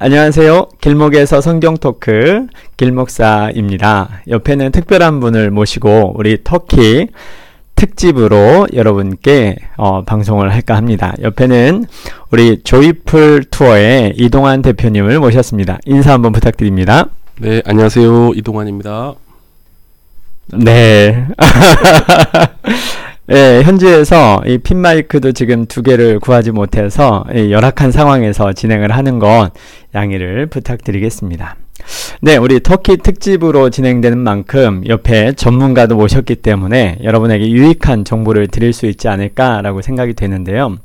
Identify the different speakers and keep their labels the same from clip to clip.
Speaker 1: 안녕하세요. 길목에서 성경 토크 길목사입니다. 옆에는 특별한 분을 모시고 우리 터키 특집으로 여러분께 어, 방송을 할까 합니다. 옆에는 우리 조이풀 투어의 이동환 대표님을 모셨습니다. 인사 한번 부탁드립니다.
Speaker 2: 네, 안녕하세요. 이동환입니다.
Speaker 1: 네. 네, 현지에서 이 핀 마이크도 지금 두 개를 구하지 못해서 열악한 상황에서 진행을 하는 건 양해를 부탁드리겠습니다. 네, 우리 터키 특집으로 진행되는 만큼 옆에 전문가도 모셨기 때문에 여러분에게 유익한 정보를 드릴 수 있지 않을까라고 생각이 되는데요.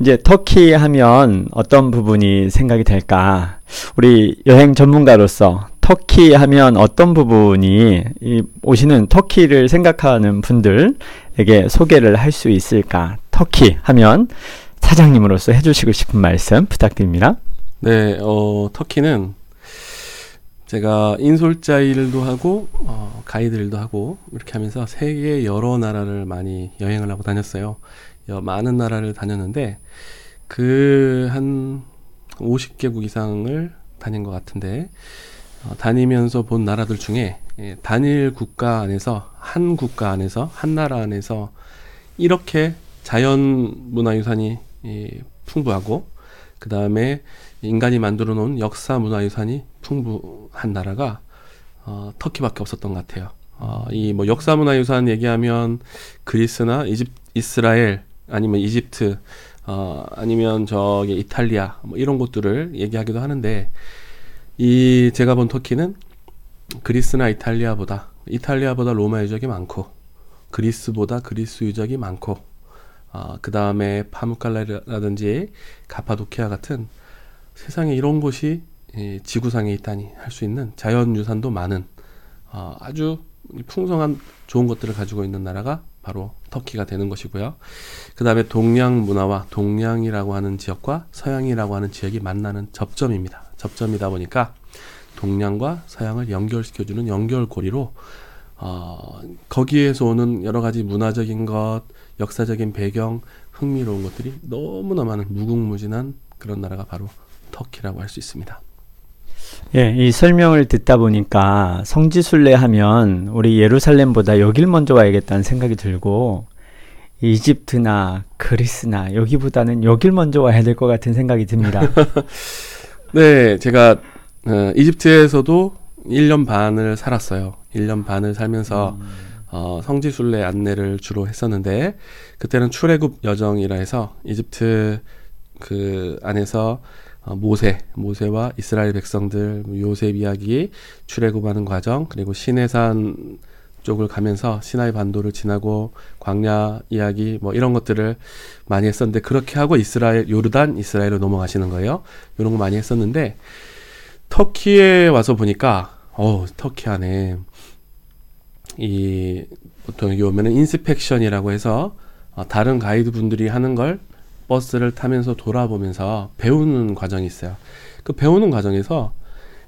Speaker 1: 이제 터키 하면 어떤 부분이 생각이 될까? 우리 여행 전문가로서 터키 하면 어떤 부분이 이 오시는 터키를 생각하는 분들에게 소개를 할 수 있을까? 터키 하면 사장님으로서 해주시고 싶은 말씀 부탁드립니다.
Speaker 2: 네, 어, 터키는 제가 인솔자 일도 하고 어, 가이드 일도 하고 이렇게 하면서 세계 여러 나라를 많이 여행을 하고 다녔어요. 여, 많은 나라를 다녔는데 그 한 50개국 이상을 다닌 것 같은데 어, 다니면서 본 나라들 중에 예, 단일 국가 안에서 한 국가 안에서 한 나라 안에서 이렇게 자연 문화유산이 예, 풍부하고 그 다음에 인간이 만들어 놓은 역사 문화유산이 풍부한 나라가 어, 터키밖에 없었던 것 같아요. 어, 이 뭐 역사 문화유산 얘기하면 그리스나 이집 이스라엘 아니면 이집트 어, 아니면 저기 이탈리아 뭐 이런 곳들을 얘기하기도 하는데 이 제가 본 터키는 그리스나 이탈리아보다 이탈리아보다 로마 유적이 많고 그리스보다 그리스 유적이 많고 어, 그 다음에 파묵칼라라든지 가파도키아 같은 세상에 이런 곳이 예, 지구상에 있다니 할 수 있는 자연유산도 많은 어, 아주 풍성한 좋은 것들을 가지고 있는 나라가 바로 터키가 되는 것이고요. 그 다음에 동양 문화와 동양이라고 하는 지역과 서양이라고 하는 지역이 만나는 접점입니다. 접점이다 보니까 동양과 서양을 연결시켜주는 연결고리로 어, 거기에서 오는 여러 가지 문화적인 것, 역사적인 배경, 흥미로운 것들이 너무나 많은 무궁무진한 그런 나라가 바로 터키라고 할 수 있습니다.
Speaker 1: 예, 이 설명을 듣다 보니까 성지순례 하면 우리 예루살렘보다 여길 먼저 와야겠다는 생각이 들고 이집트나 그리스나 여기보다는 여길 먼저 와야 될 것 같은 생각이 듭니다.
Speaker 2: 네, 제가 어, 이집트에서도 1년 반을 살았어요. 1년 반을 살면서 음. 어, 성지순례 안내를 주로 했었는데 그때는 출애굽 여정이라 해서 이집트 그 안에서 어, 모세, 모세와 이스라엘 백성들 요셉 이야기 출애굽하는 과정 그리고 시내산 쪽을 가면서 시나이 반도를 지나고 광야 이야기 뭐 이런 것들을 많이 했었는데 그렇게 하고 이스라엘 요르단 이스라엘로 넘어가시는 거예요. 이런 거 많이 했었는데 터키에 와서 보니까 어 터키 안에 이 보통 여기 오면은 inspection이라고 해서 어, 다른 가이드 분들이 하는 걸 버스를 타면서 돌아보면서 배우는 과정이 있어요. 그 배우는 과정에서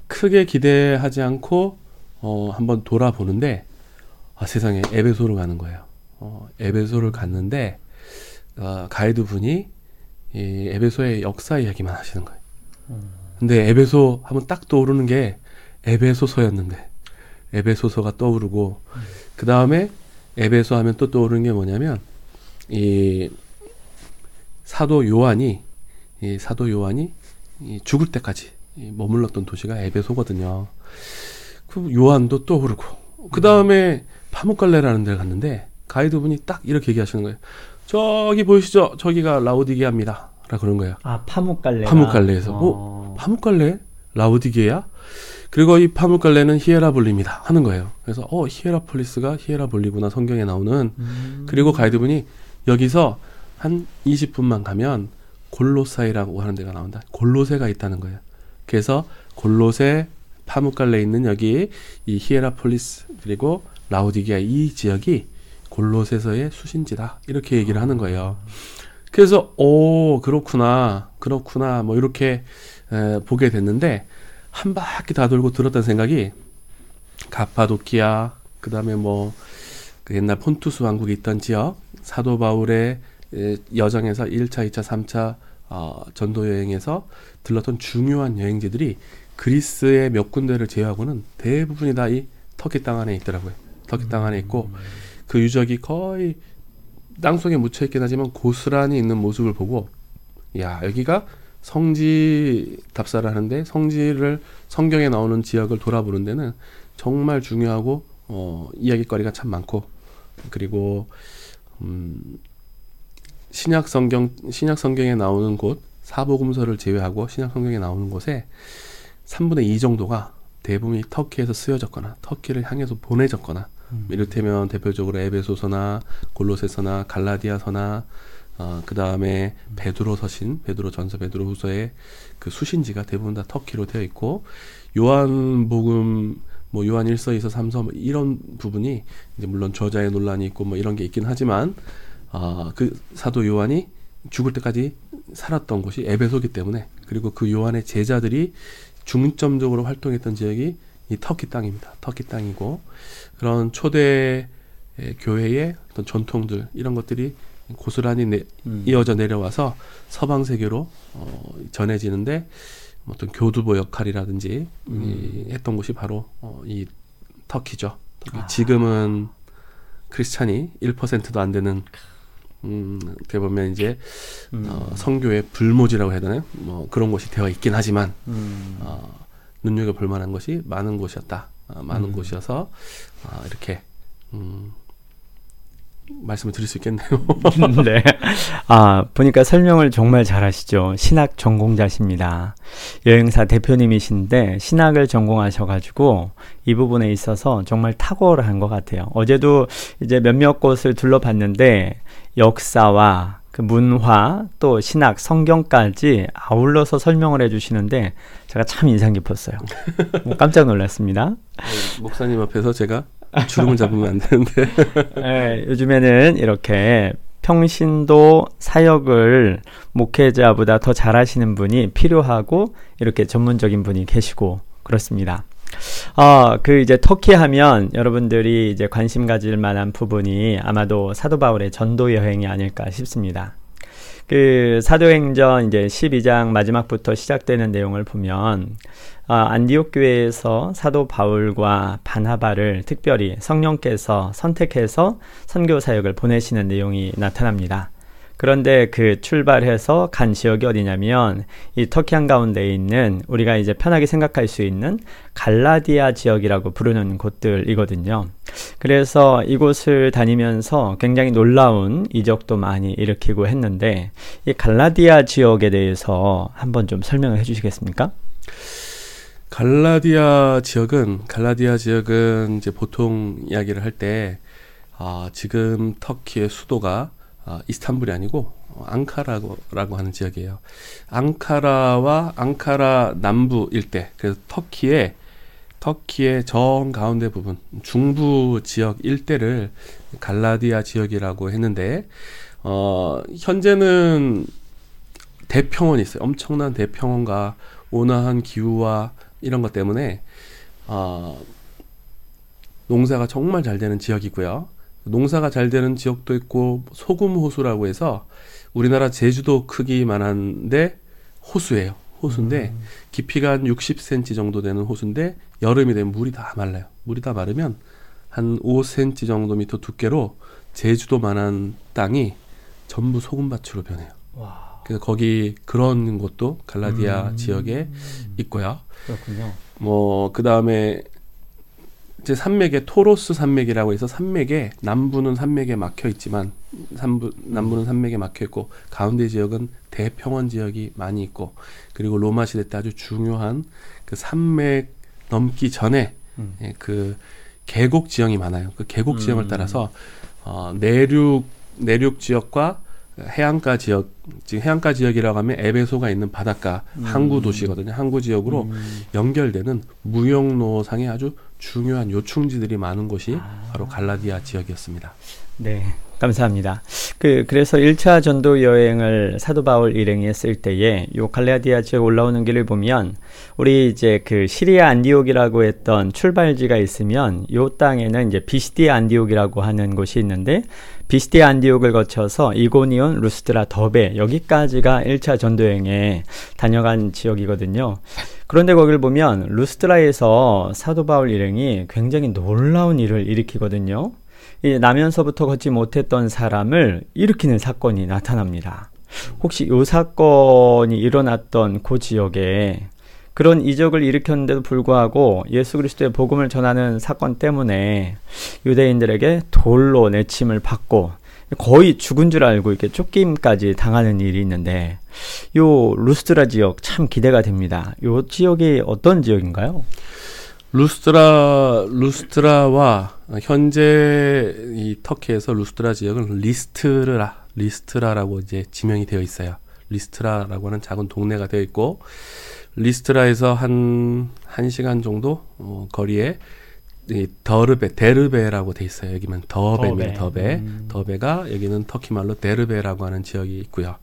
Speaker 2: 크게 기대하지 않고 어 한번 돌아보는데 아, 세상에 에베소를 가는 거예요. 어, 에베소를 갔는데 어, 가이드 분이 이 에베소의 역사 이야기만 하시는 거예요. 근데 에베소 하면 딱 떠오르는 게 에베소서였는데 에베소서가 떠오르고 그 다음에 에베소 하면 또 떠오르는 게 뭐냐면 이 사도 요한이 이 사도 요한이 이 죽을 때까지 이 머물렀던 도시가 에베소거든요. 그 요한도 떠오르고 그 다음에 파묵갈레라는 데를 갔는데 가이드분이 딱 이렇게 얘기하시는 거예요. 저기 보이시죠? 저기가 라우디게아입니다. 라 그런 거예요.
Speaker 1: 아 파묵갈레.
Speaker 2: 파묵갈레에서 어, 어 파묵갈레 라우디게아? 그리고 이 파묵갈레는 히에라볼리입니다. 하는 거예요. 그래서 어 히에라폴리스가 히에라볼리구나 성경에 나오는. 음. 그리고 가이드분이 여기서 한 20분만 가면 골로사이라고 하는 데가 나온다. 골로세가 있다는 거예요. 그래서 골로세 파묵갈레 있는 여기 이 히에라폴리스 그리고 라우디게아 이 지역이 골로새서의 수신지다 이렇게 얘기를 하는 거예요. 그래서 오 그렇구나 그렇구나 뭐 이렇게 에, 보게 됐는데 한 바퀴 다 돌고 들었던 생각이 가파도키아 그다음에 뭐 그 옛날 폰투스 왕국이 있던 지역 사도 바울의 에, 여정에서 1차, 2차, 3차 어, 전도 여행에서 들렀던 중요한 여행지들이 그리스의 몇 군데를 제외하고는 대부분이 다 이 터키 땅 안에 있더라고요. 터키 땅 안에 있고 그 유적이 거의 땅 속에 묻혀 있긴 하지만 고스란히 있는 모습을 보고 야 여기가 성지 답사를 하는데 성지를 성경에 나오는 지역을 돌아보는 데는 정말 중요하고 어, 이야기거리가 참 많고 그리고 음, 신약 성경 신약 성경에 나오는 곳 사복음서를 제외하고 신약 성경에 나오는 곳에 3분의 2 정도가 대부분이 터키에서 쓰여졌거나 터키를 향해서 보내졌거나 음. 이를테면 대표적으로 에베소서나 골로새서나 갈라디아서나 어, 그 다음에 베드로 서신, 베드로 전서, 베드로 후서의 그 수신지가 대부분 다 터키로 되어 있고 요한복음 뭐 요한 1서, 2서, 3서 뭐 이런 부분이 이제 물론 저자의 논란이 있고 뭐 이런 게 있긴 하지만 어, 그 사도 요한이 죽을 때까지 살았던 곳이 에베소기 때문에 그리고 그 요한의 제자들이 중점적으로 활동했던 지역이 이 터키 땅입니다. 터키 땅이고 그런 초대 교회의 어떤 전통들 이런 것들이 고스란히 내, 음. 이어져 내려와서 서방 세계로 어, 전해지는데 어떤 교두보 역할이라든지 음. 이, 했던 곳이 바로 어, 이 터키죠. 아. 지금은 크리스찬이 1%도 안 되는 음, 어떻게 보면 이제 음. 어, 성교의 불모지라고 해야 되나요? 뭐 그런 곳이 되어 있긴 하지만 음. 어, 눈여겨 볼 만한 것이 많은 곳이었다. 어, 많은 음. 곳이어서 어, 이렇게 음, 말씀을 드릴 수 있겠네요.
Speaker 1: 네. 아, 보니까 설명을 정말 잘하시죠. 신학 전공자십니다. 여행사 대표님이신데 신학을 전공하셔가지고 이 부분에 있어서 정말 탁월한 것 같아요. 어제도 이제 몇몇 곳을 둘러봤는데 역사와 그 문화 또 신학 성경까지 아울러서 설명을 해주시는데 제가 참 인상 깊었어요. 뭐 깜짝 놀랐습니다.
Speaker 2: 어, 목사님 앞에서 제가 주름을 잡으면 안 되는데.
Speaker 1: 네, 요즘에는 이렇게 평신도 사역을 목회자보다 더 잘하시는 분이 필요하고 이렇게 전문적인 분이 계시고 그렇습니다. 어, 그 이제 터키 하면 여러분들이 이제 관심 가질 만한 부분이 아마도 사도 바울의 전도 여행이 아닐까 싶습니다. 그 사도행전 이제 12장 마지막부터 시작되는 내용을 보면 아, 안디옥 교회에서 사도 바울과 바나바를 특별히 성령께서 선택해서 선교 사역을 보내시는 내용이 나타납니다. 그런데 그 출발해서 간 지역이 어디냐면 이 터키 한가운데에 있는 우리가 이제 편하게 생각할 수 있는 갈라디아 지역이라고 부르는 곳들이거든요. 그래서 이곳을 다니면서 굉장히 놀라운 이적도 많이 일으키고 했는데 이 갈라디아 지역에 대해서 한번 좀 설명을 해 주시겠습니까?
Speaker 2: 갈라디아 지역은 갈라디아 지역은 이제 보통 이야기를 할때 아, 지금 터키의 수도가 어, 이스탄불이 아니고 어, 앙카라고 하는 지역이에요. 앙카라와 앙카라 남부 일대, 그래서 터키의 터키의 정 가운데 부분, 중부 지역 일대를 갈라디아 지역이라고 했는데, 어, 현재는 대평원이 있어요. 엄청난 대평원과 온화한 기후와 이런 것 때문에, 어, 농사가 정말 잘 되는 지역이고요. 농사가 잘 되는 지역도 있고 소금 호수라고 해서 우리나라 제주도 크기만한데 호수예요. 호수인데 음. 깊이가 한 60cm 정도 되는 호수인데 여름이 되면 물이 다 말라요. 물이 다 마르면 한 5cm 정도 미터 두께로 제주도만한 땅이 전부 소금밭으로 변해요. 와. 그래서 거기 그런 곳도 갈라디아 음. 지역에 있고요.
Speaker 1: 그렇군요.
Speaker 2: 뭐 그 다음에 이제 산맥에 토로스 산맥이라고 해서 산맥에 남부는 산맥에 막혀 있지만 남부 남부는 산맥에 막혀 있고 가운데 지역은 대평원 지역이 많이 있고 그리고 로마 시대 때 아주 중요한 그 산맥 넘기 전에 음. 예, 그 계곡 지형이 많아요. 그 계곡 지형을 음. 따라서 어, 내륙 내륙 지역과 해안가 지역, 지금 해안가 지역이라고 하면 에베소가 있는 바닷가 음. 항구 도시거든요. 항구 지역으로 음. 연결되는 무역로상의 아주 중요한 요충지들이 많은 곳이 아. 바로 갈라디아 지역이었습니다.
Speaker 1: 네. 감사합니다. 그 그래서 1차 전도 여행을 사도 바울 일행이 했을 때에 요 갈라디아 지역 올라오는 길을 보면 우리 이제 그 시리아 안디옥이라고 했던 출발지가 있으면 요 땅에는 이제 비시디아 안디옥이라고 하는 곳이 있는데 비시디아 안디옥을 거쳐서 이고니온, 루스드라, 더베 여기까지가 1차 전도 여행에 다녀간 지역이거든요. 그런데 거기를 보면 루스드라에서 사도 바울 일행이 굉장히 놀라운 일을 일으키거든요. 이 나면서부터 걷지 못했던 사람을 일으키는 사건이 나타납니다. 혹시 이 사건이 일어났던 그 지역에 그런 이적을 일으켰는데도 불구하고 예수 그리스도의 복음을 전하는 사건 때문에 유대인들에게 돌로 내침을 받고 거의 죽은 줄 알고 이렇게 쫓김까지 당하는 일이 있는데 요 루스트라 지역 참 기대가 됩니다. 요 지역이 어떤 지역인가요?
Speaker 2: 루스트라 루스트라와 현재 이 터키에서 루스트라 지역은 리스트라 리스트라라고 이제 지명이 되어 있어요. 리스트라라고 하는 작은 동네가 되어 있고 리스트라에서 한 1시간 정도 어, 거리에 이 더르베 데르베라고 돼 있어요. 여기만 더베입니다. 더베. 더베. 음. 더베가 여기는 터키 말로 데르베라고 하는 지역이 있고요.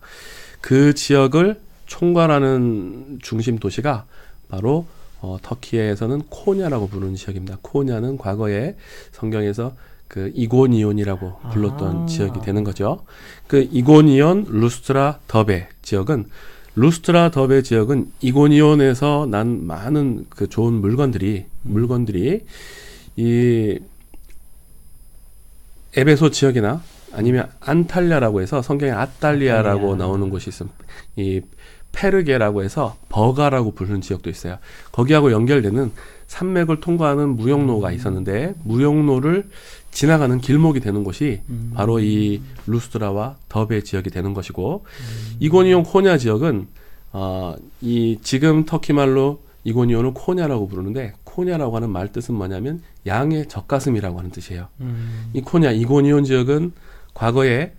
Speaker 2: 그 지역을 총괄하는 중심 도시가 바로 어, 터키에서는 코냐라고 부르는 지역입니다. 코냐는 과거에 성경에서 그 이고니온이라고 불렀던 아. 지역이 되는 거죠. 그 이고니온, 루스트라, 더베 지역은 루스트라 더베 지역은 이고니온에서 난 많은 그 좋은 물건들이 음. 물건들이 이 에베소 지역이나 아니면 안탈리아라고 해서 성경에 아탈리아라고 아탈리아. 나오는 곳이 있음. 이 페르게라고 해서 버가라고 부르는 지역도 있어요. 거기하고 연결되는 산맥을 통과하는 무역로가 음. 있었는데 무역로를 지나가는 길목이 되는 곳이 음. 바로 이 루스트라와 더베 지역이 되는 것이고 음. 이고니온 코냐 지역은 어, 이 지금 터키 말로 이고니온을 코냐라고 부르는데 코냐라고 하는 말 뜻은 뭐냐면 양의 젖가슴이라고 하는 뜻이에요. 음. 이 코냐 이고니온 지역은 과거에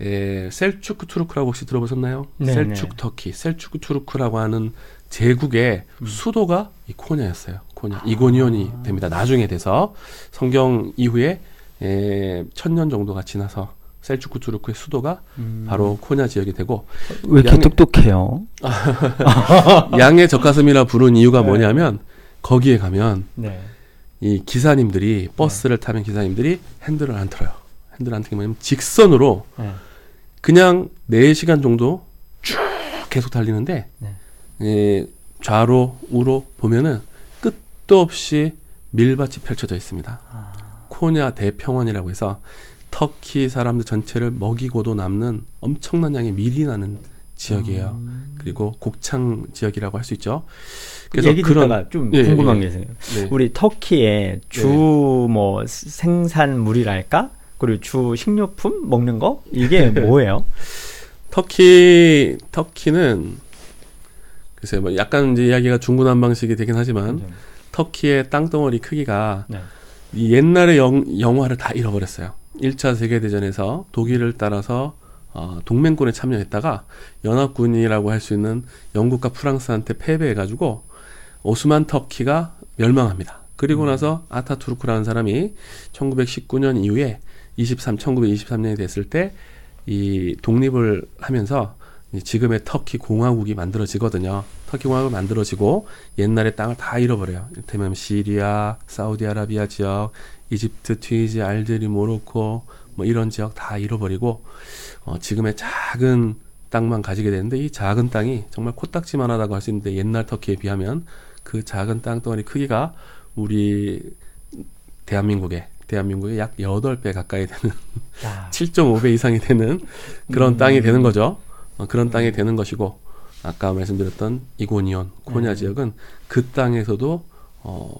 Speaker 2: 에, 셀추크 투르크라고 혹시 들어보셨나요? 네네. 셀추크 터키, 셀추크 투르크라고 하는 제국의 음. 수도가 이 코냐였어요. 코냐. 이고니온이 아. 됩니다. 나중에 돼서 성경 이후에 에, 천년 정도가 지나서 셀추크 투르크의 수도가 음. 바로 코냐 지역이 되고
Speaker 1: 왜 이렇게 양의, 독특해요?
Speaker 2: 양의 젖가슴이라 부른 이유가 네. 뭐냐면 거기에 가면 네. 이 기사님들이 버스를 네. 타면 기사님들이 핸들을 안 틀어요. 핸들 안 틀면 직선으로 네. 그냥 4시간 정도 쭉 계속 달리는데 네. 예, 좌로 우로 보면은 끝도 없이 밀밭이 펼쳐져 있습니다. 아. 코냐 대평원이라고 해서 터키 사람들 전체를 먹이고도 남는 엄청난 양의 밀이 나는 지역이에요. 음. 그리고 곡창 지역이라고 할 수 있죠.
Speaker 1: 그래서 얘기 그런 좀 예, 궁금한 예, 게 있어요. 네. 우리 터키의 주뭐 네. 생산물이랄까? 그리고 주 식료품 먹는 거 이게 뭐예요?
Speaker 2: 터키 터키는 글쎄 뭐 약간 이제 이야기가 중구난방식이 되긴 하지만 네. 터키의 땅덩어리 크기가 네. 옛날의 영, 영화를 다 잃어버렸어요. 1차 세계대전에서 독일을 따라서 어, 동맹군에 참여했다가 연합군이라고 할 수 있는 영국과 프랑스한테 패배해가지고 오스만 터키가 멸망합니다. 그리고 음. 나서 아타투르크라는 사람이 1919년 이후에 23, 1923년이 됐을 때 이 독립을 하면서 지금의 터키 공화국이 만들어지거든요. 터키 공화국이 만들어지고 옛날의 땅을 다 잃어버려요. 이를테면 시리아, 사우디아라비아 지역, 이집트, 튀니지, 알제리, 모로코 뭐 이런 지역 다 잃어버리고 어, 지금의 작은 땅만 가지게 되는데 이 작은 땅이 정말 코딱지만 하다고 할 수 있는데 옛날 터키에 비하면 그 작은 땅덩어리 크기가 우리 대한민국의 대한민국의 약 여덟 배 가까이 되는 7.5배 이상이 되는 그런 음. 땅이 되는 거죠. 어, 그런 땅이 되는 것이고 아까 말씀드렸던 이고니온 코냐 음. 지역은 그 땅에서도 어,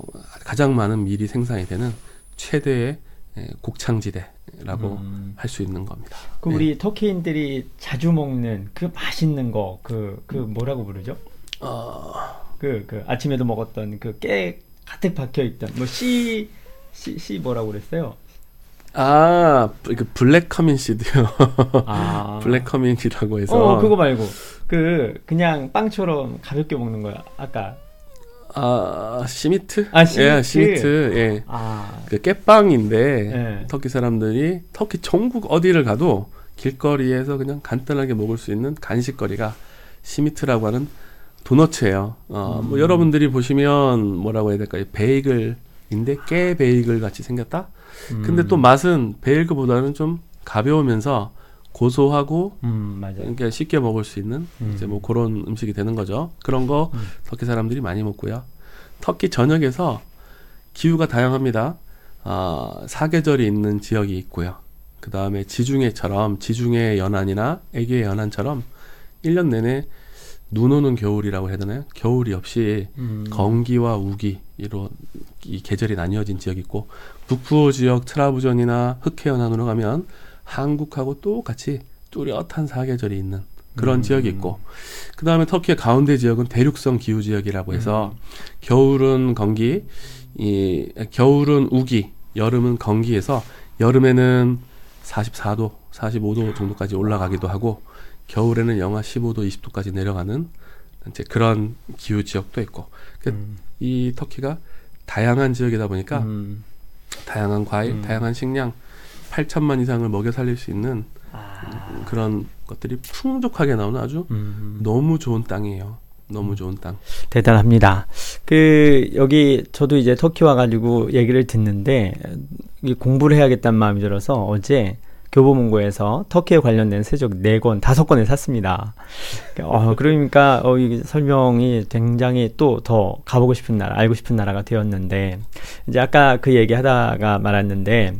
Speaker 2: 가장 많은 밀이 생산이 되는 최대의 예, 곡창지대 라고 음. 할수 있는 겁니다.
Speaker 1: 그 우리 네. 터키인들이 자주 먹는 그 맛있는 거, 그, 그 뭐라고 부르죠? 어... 그, 그 아침에도 먹었던 그 깨 가득 박혀 있던 뭐 씨, 씨, 씨 뭐라고 그랬어요?
Speaker 2: 아, 그 black cumin seed요. 아. black cumin이라고 해서.
Speaker 1: 어, 그거 말고 그 그냥 빵처럼 가볍게 먹는 거야. 아까
Speaker 2: 아 simit?
Speaker 1: 아, simit.
Speaker 2: 예, simit. 예.
Speaker 1: 아,
Speaker 2: 그 깨빵인데
Speaker 1: 네.
Speaker 2: 터키 사람들이 터키 전국 어디를 가도 길거리에서 그냥 간단하게 먹을 수 있는 간식거리가 simit이라고 하는 도너츠예요. 어, 뭐
Speaker 1: 음.
Speaker 2: 여러분들이 보시면 뭐라고 해야 될까요? 베이글인데 깨 베이글 같이 생겼다. 근데
Speaker 1: 음.
Speaker 2: 또 맛은 베이글보다는 좀 가벼우면서 고소하고
Speaker 1: 음, 맞아요.
Speaker 2: 그러니까 쉽게 먹을 수 있는
Speaker 1: 음.
Speaker 2: 이제 뭐 그런 음식이 되는 거죠. 그런 거
Speaker 1: 음.
Speaker 2: 터키 사람들이 많이 먹고요. 터키 전역에서 기후가 다양합니다. 아, 사계절이 있는 지역이 있고요. 그 다음에 지중해처럼 지중해 연안이나 애기의 연안처럼 1년 내내 눈 오는 겨울이라고 해야 되나요? 겨울이 없이
Speaker 1: 음.
Speaker 2: 건기와 우기로 이 계절이 나뉘어진 지역이 있고 북부 지역 트라부전이나 흑해 연안으로 가면 한국하고 똑같이 뚜렷한 사계절이 있는 그런
Speaker 1: 음.
Speaker 2: 지역이 있고 그 다음에 터키의 가운데 지역은 대륙성 기후 지역이라고 해서
Speaker 1: 음.
Speaker 2: 겨울은 건기, 이 겨울은 우기, 여름은 건기에서 여름에는 44도, 45도 정도까지 올라가기도 하고 겨울에는 영하 15도, 20도까지 내려가는 이제 그런 기후 지역도 있고 그
Speaker 1: 음.
Speaker 2: 이 터키가 다양한 지역이다 보니까
Speaker 1: 음.
Speaker 2: 다양한 과일,
Speaker 1: 음.
Speaker 2: 다양한 식량 8천만 이상을 먹여 살릴 수 있는
Speaker 1: 아.
Speaker 2: 그런 것들이 풍족하게 나오는 아주
Speaker 1: 음.
Speaker 2: 너무 좋은 땅이에요. 너무 좋은 땅.
Speaker 1: 대단합니다. 그 여기 저도 이제 터키 와가지고 얘기를 듣는데 이 공부를 해야겠다는 마음이 들어서 어제 교보문고에서 터키에 관련된 세적 4권, 5권을 샀습니다. 어, 그러니까 어, 이 설명이 굉장히 또 더 가보고 싶은 나라, 알고 싶은 나라가 되었는데 이제 아까 그 얘기 하다가 말았는데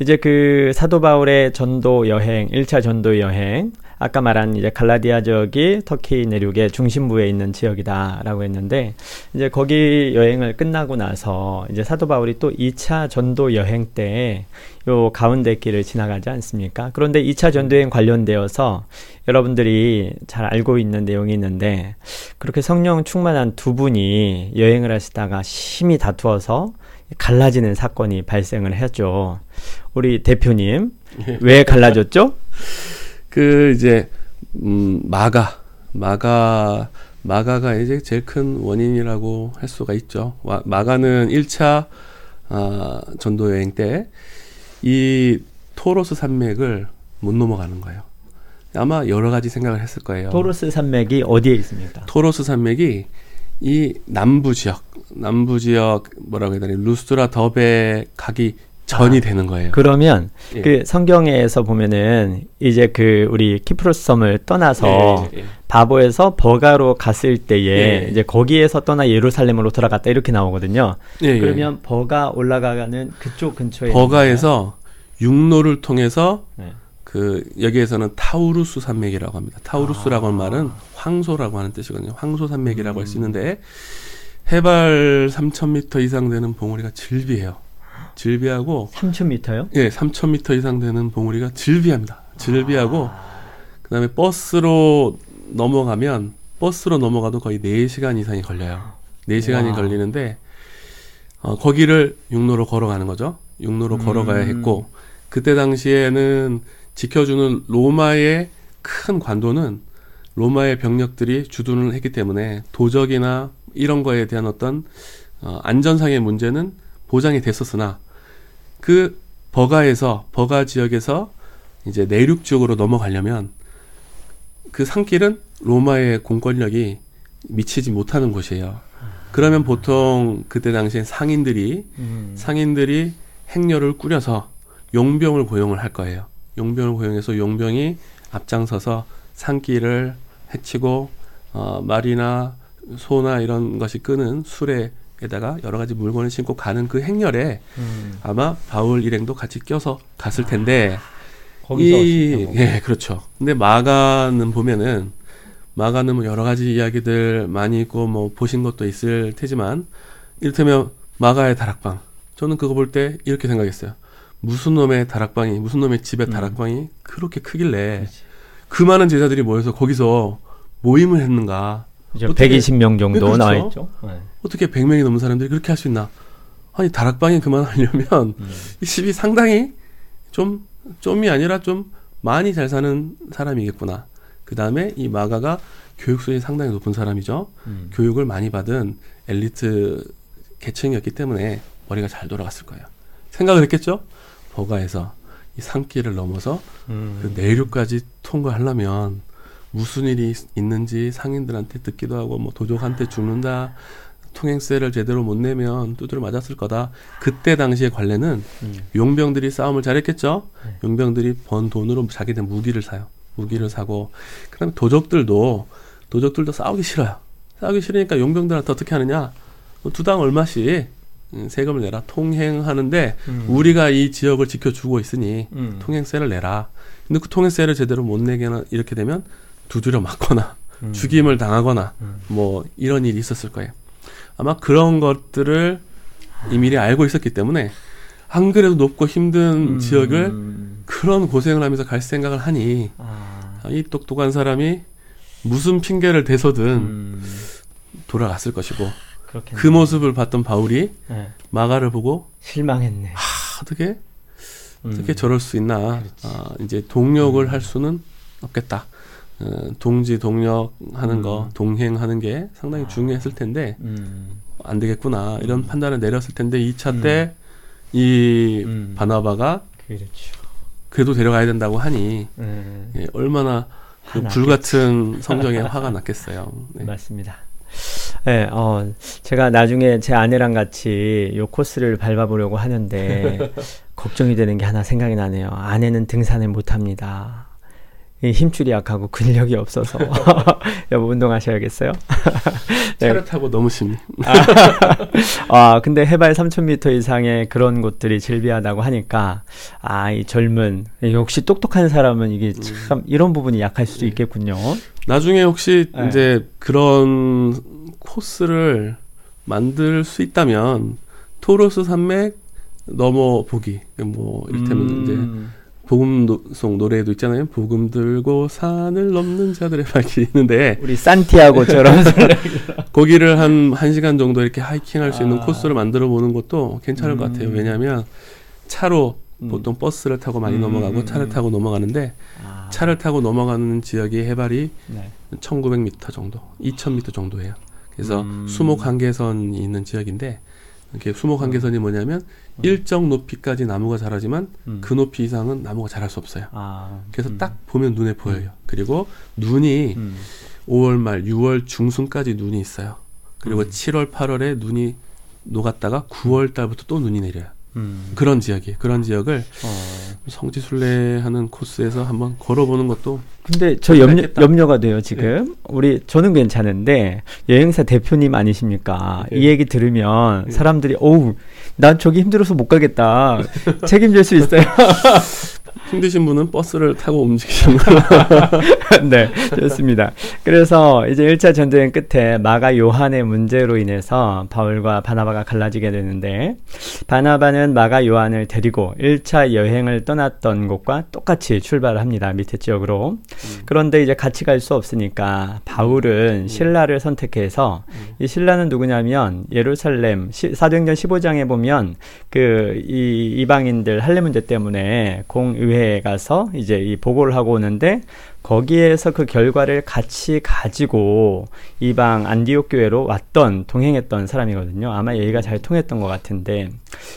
Speaker 1: 이제 그 사도 바울의 전도 여행, 1차 전도 여행 아까 말한 이제 갈라디아 지역이 터키 내륙의 중심부에 있는 지역이다라고 했는데 이제 거기 여행을 끝나고 나서 이제 사도 바울이 또 2차 전도 여행 때 요 가운데 길을 지나가지 않습니까? 그런데 2차 전도 여행 관련되어서 여러분들이 잘 알고 있는 내용이 있는데 그렇게 성령 충만한 두 분이 여행을 하시다가 심히 다투어서 갈라지는 사건이 발생을 했죠. 우리 대표님 왜 갈라졌죠?
Speaker 2: 그 이제 음 마가 마가 마가가 이제 제일 큰 원인이라고 할 수가 있죠. 와, 마가는 1차 아, 전도 여행 때 이 토로스 산맥을 못 넘어가는 거예요. 아마 여러 가지 생각을 했을 거예요.
Speaker 1: 토르스 산맥이 어디에 있습니까?
Speaker 2: 토로스 산맥이 이 남부 지역, 남부 지역 뭐라고 해야 되나 루스트라 더베 가기 전이
Speaker 1: 아,
Speaker 2: 되는 거예요.
Speaker 1: 그러면
Speaker 2: 예.
Speaker 1: 그 성경에서 보면은 이제 그 우리 키프로스 섬을 떠나서
Speaker 2: 예, 예, 예.
Speaker 1: 바보에서 버가로 갔을 때에
Speaker 2: 예.
Speaker 1: 이제 거기에서 떠나 예루살렘으로 돌아갔다 이렇게 나오거든요.
Speaker 2: 예, 예.
Speaker 1: 그러면 버가 올라가는 그쪽 근처에
Speaker 2: 버가에서 육로를 통해서
Speaker 1: 네.
Speaker 2: 그 여기에서는 타우루스 산맥이라고 합니다. 타우루스라고 하는
Speaker 1: 아.
Speaker 2: 말은 황소라고 하는 뜻이거든요. 황소 산맥이라고 할수
Speaker 1: 음.
Speaker 2: 있는데 해발 3,000m 이상 되는 봉우리가 질비해요. 질비하고
Speaker 1: 3,000m요?
Speaker 2: 예, 3,000m 이상 되는 봉우리가 질비합니다. 질비하고 그다음에 버스로 넘어가면 버스로 넘어가도 거의 4시간 이상이 걸려요. 4시간이
Speaker 1: 와.
Speaker 2: 걸리는데 어, 거기를 육로로 걸어가는 거죠. 육로로
Speaker 1: 음.
Speaker 2: 걸어가야 했고 그때 당시에는 지켜주는 로마의 큰 관도는 로마의 병력들이 주둔을 했기 때문에 도적이나 이런 거에 대한 어떤 어, 안전상의 문제는 보장이 됐었으나 그 버가에서 버가 지역에서 이제 내륙 지역으로 넘어가려면 그 산길은 로마의 공권력이 미치지 못하는 곳이에요. 그러면 보통 그때 당시엔 상인들이
Speaker 1: 음.
Speaker 2: 상인들이 행렬을 꾸려서 용병을 고용을 할 거예요. 용병을 고용해서 용병이 앞장서서 산길을 헤치고 어, 말이나 소나 이런 것이 끄는 수레 에다가 여러 가지 물건을 싣고 가는 그 행렬에
Speaker 1: 음.
Speaker 2: 아마 바울 일행도 같이 껴서 갔을 텐데
Speaker 1: 거기서
Speaker 2: 이. 예 그렇죠. 근데 마가는 보면은 마가는 뭐 여러 가지 이야기들 많이 있고 뭐 보신 것도 있을 테지만 이를테면 마가의 다락방 저는 그거 볼 때 이렇게 생각했어요. 무슨 놈의 다락방이 무슨 놈의 집의
Speaker 1: 음.
Speaker 2: 다락방이 그렇게 크길래
Speaker 1: 그렇지.
Speaker 2: 그 많은 제자들이 모여서 거기서 모임을 했는가
Speaker 1: 이제
Speaker 2: 어떻게-
Speaker 1: 120명 정도
Speaker 2: 그렇죠.
Speaker 1: 나와 있죠. 네.
Speaker 2: 어떻게 100명이 넘는 사람들이 그렇게 할 수 있나 아니 다락방이 그만하려면
Speaker 1: 음.
Speaker 2: 이 집이 상당히 좀 좀이 아니라 좀 많이 잘 사는 사람이겠구나. 그 다음에 이 마가가 교육 수준이 상당히 높은 사람이죠.
Speaker 1: 음.
Speaker 2: 교육을 많이 받은 엘리트 계층이었기 때문에 머리가 잘 돌아갔을 거예요. 생각을 했겠죠? 버가에서 이 산길을 넘어서
Speaker 1: 음.
Speaker 2: 그 내륙까지 통과하려면 무슨 일이 있- 있는지 상인들한테 듣기도 하고 뭐 도적한테 죽는다 통행세를 제대로 못 내면 두드려 맞았을 거다. 그때 당시의 관례는
Speaker 1: 음.
Speaker 2: 용병들이 싸움을 잘했겠죠.
Speaker 1: 네.
Speaker 2: 용병들이 번 돈으로 자기들 무기를 사요. 무기를 사고 그다음에 도적들도 도적들도 싸우기 싫어요. 싸우기 싫으니까 용병들한테 어떻게 하느냐? 뭐 두당 얼마씩 음, 세금을 내라. 통행하는데
Speaker 1: 음.
Speaker 2: 우리가 이 지역을 지켜주고 있으니
Speaker 1: 음.
Speaker 2: 통행세를 내라. 근데 그 통행세를 제대로 못 내게나 이렇게 되면 두드려 맞거나
Speaker 1: 음.
Speaker 2: 죽임을 당하거나
Speaker 1: 음.
Speaker 2: 뭐 이런 일이 있었을 거예요. 아마 그런 것들을 이미리 알고 있었기 때문에 안 그래도 높고 힘든
Speaker 1: 음.
Speaker 2: 지역을 그런 고생을 하면서 갈 생각을 하니
Speaker 1: 아.
Speaker 2: 아, 이 똑똑한 사람이 무슨 핑계를 대서든
Speaker 1: 음.
Speaker 2: 돌아갔을 것이고
Speaker 1: 그렇겠네.
Speaker 2: 그 모습을 봤던 바울이
Speaker 1: 네.
Speaker 2: 마가를 보고
Speaker 1: 실망했네.
Speaker 2: 아, 어떻게
Speaker 1: 음.
Speaker 2: 어떻게 저럴 수 있나 아, 이제 동력을 할 수는 없겠다. 어, 동지 동력 하는
Speaker 1: 음.
Speaker 2: 거 동행하는 게 상당히
Speaker 1: 아.
Speaker 2: 중요했을 텐데
Speaker 1: 음.
Speaker 2: 안 되겠구나 이런 판단을 내렸을 텐데 2차
Speaker 1: 음.
Speaker 2: 때이
Speaker 1: 음.
Speaker 2: 바나바가
Speaker 1: 그렇죠.
Speaker 2: 그래도 데려가야 된다고 하니
Speaker 1: 음.
Speaker 2: 예, 얼마나 그. 불같은 성정에 화가 났겠어요. 네.
Speaker 1: 맞습니다. 네, 어, 제가 나중에 제 아내랑 같이 요 코스를 밟아보려고 하는데 걱정이 되는 게 하나 생각이 나네요. 아내는 등산을 못 합니다. 이 힘줄이 약하고 근력이 없어서 여보 운동하셔야겠어요. 네.
Speaker 2: 차를 타고 너무 심히
Speaker 1: 아, 근데 해발 3,000m 이상의 그런 곳들이 즐비하다고 하니까, 아, 이 젊은, 역시 똑똑한 사람은 이게 참 이런 부분이 약할 수도
Speaker 2: 네.
Speaker 1: 있겠군요.
Speaker 2: 나중에 혹시
Speaker 1: 네.
Speaker 2: 이제 그런 코스를 만들 수 있다면 토로스 산맥 넘어 보기 뭐 이를테면 이제
Speaker 1: 음,
Speaker 2: 복음송 노래도 있잖아요. 복음 들고 산을 넘는 자들의 발길이 있는데
Speaker 1: 우리 산티아고처럼.
Speaker 2: 거기를 한 1시간 정도 이렇게 하이킹할 수 있는
Speaker 1: 아.
Speaker 2: 코스를 만들어 보는 것도 괜찮을 것 같아요.
Speaker 1: 음.
Speaker 2: 왜냐하면 차로
Speaker 1: 음.
Speaker 2: 보통 버스를 타고 많이
Speaker 1: 음,
Speaker 2: 넘어가고
Speaker 1: 음,
Speaker 2: 차를
Speaker 1: 음.
Speaker 2: 타고 넘어가는데
Speaker 1: 아,
Speaker 2: 차를 타고 넘어가는 지역이 해발이
Speaker 1: 네.
Speaker 2: 1900m 정도, 2000m 정도예요. 그래서
Speaker 1: 음.
Speaker 2: 수목 한계선이 있는 지역인데 이렇게 수목 한계선이 뭐냐면 일정 높이까지 나무가 자라지만
Speaker 1: 음.
Speaker 2: 그 높이 이상은 나무가 자랄 수 없어요.
Speaker 1: 아,
Speaker 2: 그래서
Speaker 1: 음.
Speaker 2: 딱 보면 눈에 보여요. 그리고 눈이
Speaker 1: 음.
Speaker 2: 5월 말, 6월 중순까지 눈이 있어요. 그리고
Speaker 1: 음.
Speaker 2: 7월, 8월에 눈이 녹았다가 9월 달부터 또 눈이 내려요.
Speaker 1: 음.
Speaker 2: 그런 지역이 그런 지역을
Speaker 1: 어.
Speaker 2: 성지순례하는 코스에서 한번 걸어보는 것도
Speaker 1: 근데 저 염려,
Speaker 2: 했겠다.
Speaker 1: 염려가 돼요, 지금. 우리, 저는 괜찮은데, 여행사 대표님 아니십니까?
Speaker 2: 네.
Speaker 1: 이 얘기 들으면
Speaker 2: 네.
Speaker 1: 사람들이, 어우, 난 저기 힘들어서 못 가겠다. 책임질 수 있어요.
Speaker 2: 힘드신 분은 버스를 타고 움직이시는 거
Speaker 1: 네, 좋습니다. 그래서 이제 1차 전쟁 끝에 마가 요한의 문제로 인해서 바울과 바나바가 갈라지게 되는데, 바나바는 마가 요한을 데리고 1차 여행을 떠났던 곳과 똑같이 출발을 합니다. 밑에 지역으로. 그런데 이제 같이 갈 수 없으니까 바울은 신라를 선택해서 이 신라는 누구냐면 예루살렘 시- 사도행전 15장에 보면 그 이 이방인들 할례 문제 때문에 공의회 에 가서 이제 이 보고를 하고 오는데 거기에서 그 결과를 같이 가지고 이방 안디옥 교회로 왔던 동행했던 사람이거든요. 아마 얘기가 잘 통했던 것 같은데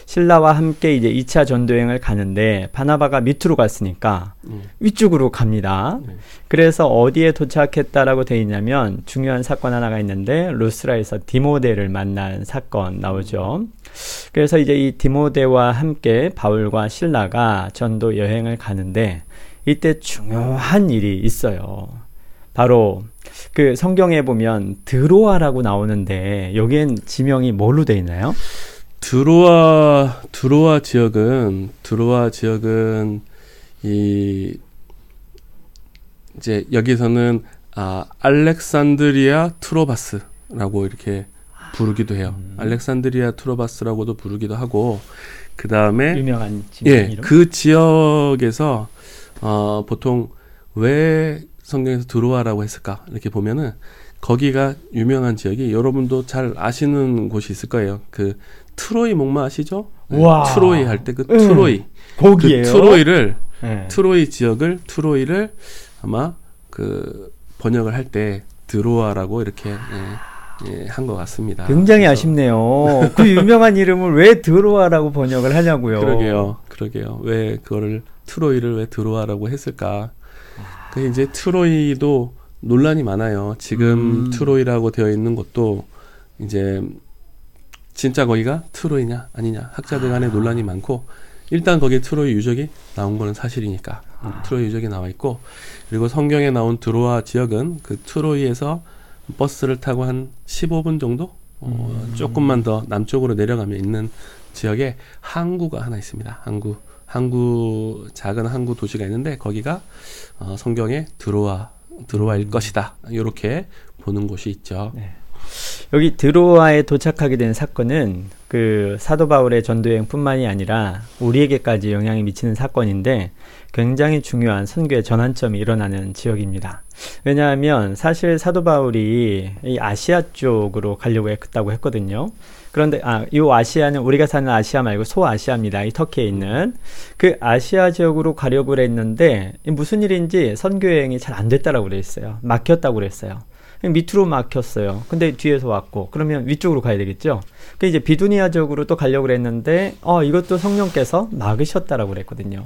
Speaker 1: 신라와 함께 이제 2차 전도행을 가는데 바나바가 밑으로 갔으니까
Speaker 2: 음.
Speaker 1: 위쪽으로 갑니다.
Speaker 2: 네.
Speaker 1: 그래서 어디에 도착했다라고 돼 있냐면 중요한 사건 하나가 있는데 루스라에서 디모데를 만난 사건 나오죠. 그래서 이제 이 디모데와 함께 바울과 신라가 전도 여행을 가는데 이때 중요한 일이 있어요. 바로 그 성경에 보면 드로아라고 나오는데 여기엔 지명이 뭘로 돼 있나요?
Speaker 2: 드로아 드로아 지역은 드로아 지역은 이 이제 여기서는 아 알렉산드리아 트로바스라고 이렇게 부르기도 해요.
Speaker 1: 음.
Speaker 2: 알렉산드리아 트로바스라고도 부르기도 하고 그 다음에
Speaker 1: 유명한 지명
Speaker 2: 예,
Speaker 1: 이름.
Speaker 2: 그 지역에서 어, 보통 왜 성경에서 드로아라고 했을까 이렇게 보면은 거기가 유명한 지역이 여러분도 잘 아시는 곳이 있을 거예요. 그 트로이 목마 아시죠? 네,
Speaker 1: 우와.
Speaker 2: 트로이 할 때그
Speaker 1: 음.
Speaker 2: 트로이
Speaker 1: 거기에요.
Speaker 2: 그 트로이를
Speaker 1: 네.
Speaker 2: 트로이 지역을 트로이를 아마 그 번역을 할 때 드로아라고 이렇게 예, 예, 한 것 같습니다.
Speaker 1: 굉장히 그래서. 아쉽네요. 그 유명한 이름을 왜 드로아라고 번역을 하냐고요.
Speaker 2: 그러게요. 그러게요. 왜 그거를 트로이를 왜 드로아라고 했을까? 그 이제 트로이도 논란이 많아요. 지금 음. 트로이라고 되어 있는 것도 이제 진짜 거기가 트로이냐 아니냐 학자들 간에 아. 논란이 많고 일단 거기에 트로이 유적이 나온 거는 사실이니까 아. 트로이 유적이 나와 있고 그리고 성경에 나온 드로아 지역은 그 트로이에서 버스를 타고 한 15분 정도 어, 음. 조금만 더 남쪽으로 내려가면 있는 지역에 항구가 하나 있습니다. 항구 항구 작은 항구 도시가 있는데 거기가 어, 성경에 드로아 드로아일 음. 것이다 이렇게 보는 곳이 있죠. 네.
Speaker 1: 여기 드로아에 도착하게 된 사건은 그 사도 바울의 전도 여행뿐만이 아니라 우리에게까지 영향이 미치는 사건인데 굉장히 중요한 선교의 전환점이 일어나는 지역입니다. 왜냐하면 사실 사도 바울이 이 아시아 쪽으로 가려고 했다고 했거든요. 그런데 아, 이 아시아는 우리가 사는 아시아 말고 소아시아입니다. 이 터키에 있는 그 아시아 지역으로 가려고 했는데 무슨 일인지 선교 여행이 잘 안 됐다라고 그랬어요. 막혔다고 그랬어요. 밑으로 막혔어요. 근데 뒤에서 왔고 그러면 위쪽으로 가야 되겠죠. 그 이제 비두니아 쪽으로 또 가려고 그랬는데 어 이것도 성령께서 막으셨다라고 그랬거든요.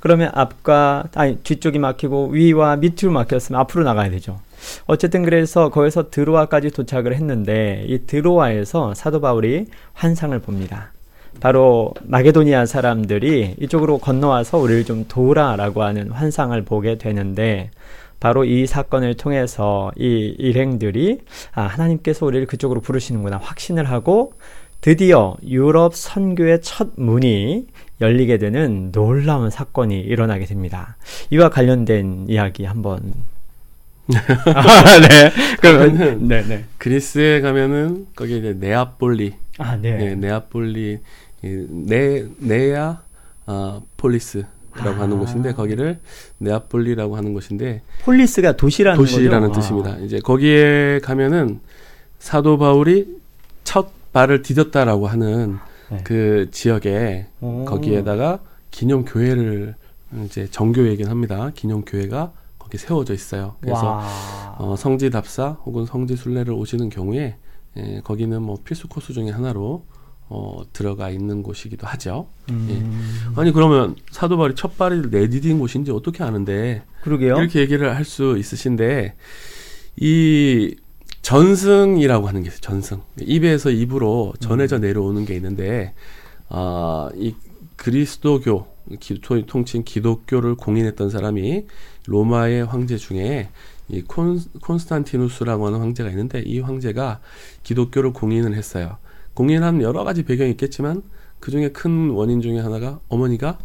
Speaker 1: 그러면 앞과 아니 뒤쪽이 막히고 위와 밑으로 막혔으면 앞으로 나가야 되죠. 어쨌든 그래서 거기서 드로아까지 도착을 했는데 이 드로아에서 사도 바울이 환상을 봅니다. 바로 마게도니아 사람들이 이쪽으로 건너와서 우리를 좀 도우라라고 하는 환상을 보게 되는데 바로 이 사건을 통해서 이 일행들이 아, 하나님께서 우리를 그쪽으로 부르시는구나 확신을 하고 드디어 유럽 선교의 첫 문이 열리게 되는 놀라운 사건이 일어나게 됩니다. 이와 관련된 이야기 한번.
Speaker 2: 아, 네. 그러면 네, 네. 그리스에 가면은 거기 이제 네아폴리. 아, 네. 네 네아폴리 네 네아 아, 폴리스 라고 아. 하는 곳인데 거기를 네아폴리라고 하는 곳인데
Speaker 1: 폴리스가 도시라는
Speaker 2: 도시라는 거죠? 뜻입니다. 아. 이제 거기에 가면은 사도 바울이 첫 발을 디뎠다라고 하는 네. 그 지역에 오. 거기에다가 기념 교회를 이제 정교회이긴 합니다. 기념 교회가 거기 세워져 있어요. 그래서 어, 성지 답사 혹은 성지 순례를 오시는 경우에 예, 거기는 뭐 필수 코스 중에 하나로 어, 들어가 있는 곳이기도 하죠. 음. 예. 아니 그러면 사도 바울이 첫 발을 내디딘 곳인지 어떻게 아는데?
Speaker 1: 그러게요.
Speaker 2: 이렇게 얘기를 할 수 있으신데 이 전승이라고 하는 게 있어요. 전승 입에서 입으로 전해져 음. 내려오는 게 있는데 아, 이 그리스도교 기, 통칭 기독교를 공인했던 사람이 로마의 황제 중에 이 콘, 콘스탄티누스라고 하는 황제가 있는데 이 황제가 기독교를 공인을 했어요. 공인한 여러 가지 배경이 있겠지만 그 중에 큰 원인 중에 하나가 어머니가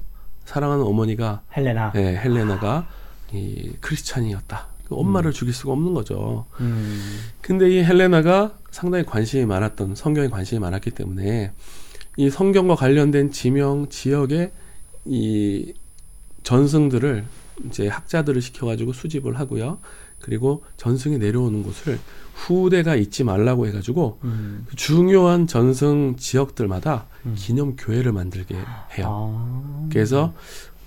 Speaker 2: 사랑하는 어머니가
Speaker 1: 헬레나,
Speaker 2: 예, 헬레나가 이 크리스찬이었다. 그 엄마를 음. 죽일 수가 없는 거죠. 음. 근데 이 헬레나가 상당히 관심이 많았던 성경에 관심이 많았기 때문에 이 성경과 관련된 지명 지역의 이 전승들을 이제 학자들을 시켜가지고 수집을 하고요. 그리고 전승이 내려오는 곳을 후대가 잊지 말라고 해가지고 음. 그 중요한 전승 지역들마다 음. 기념 교회를 만들게 해요. 아. 그래서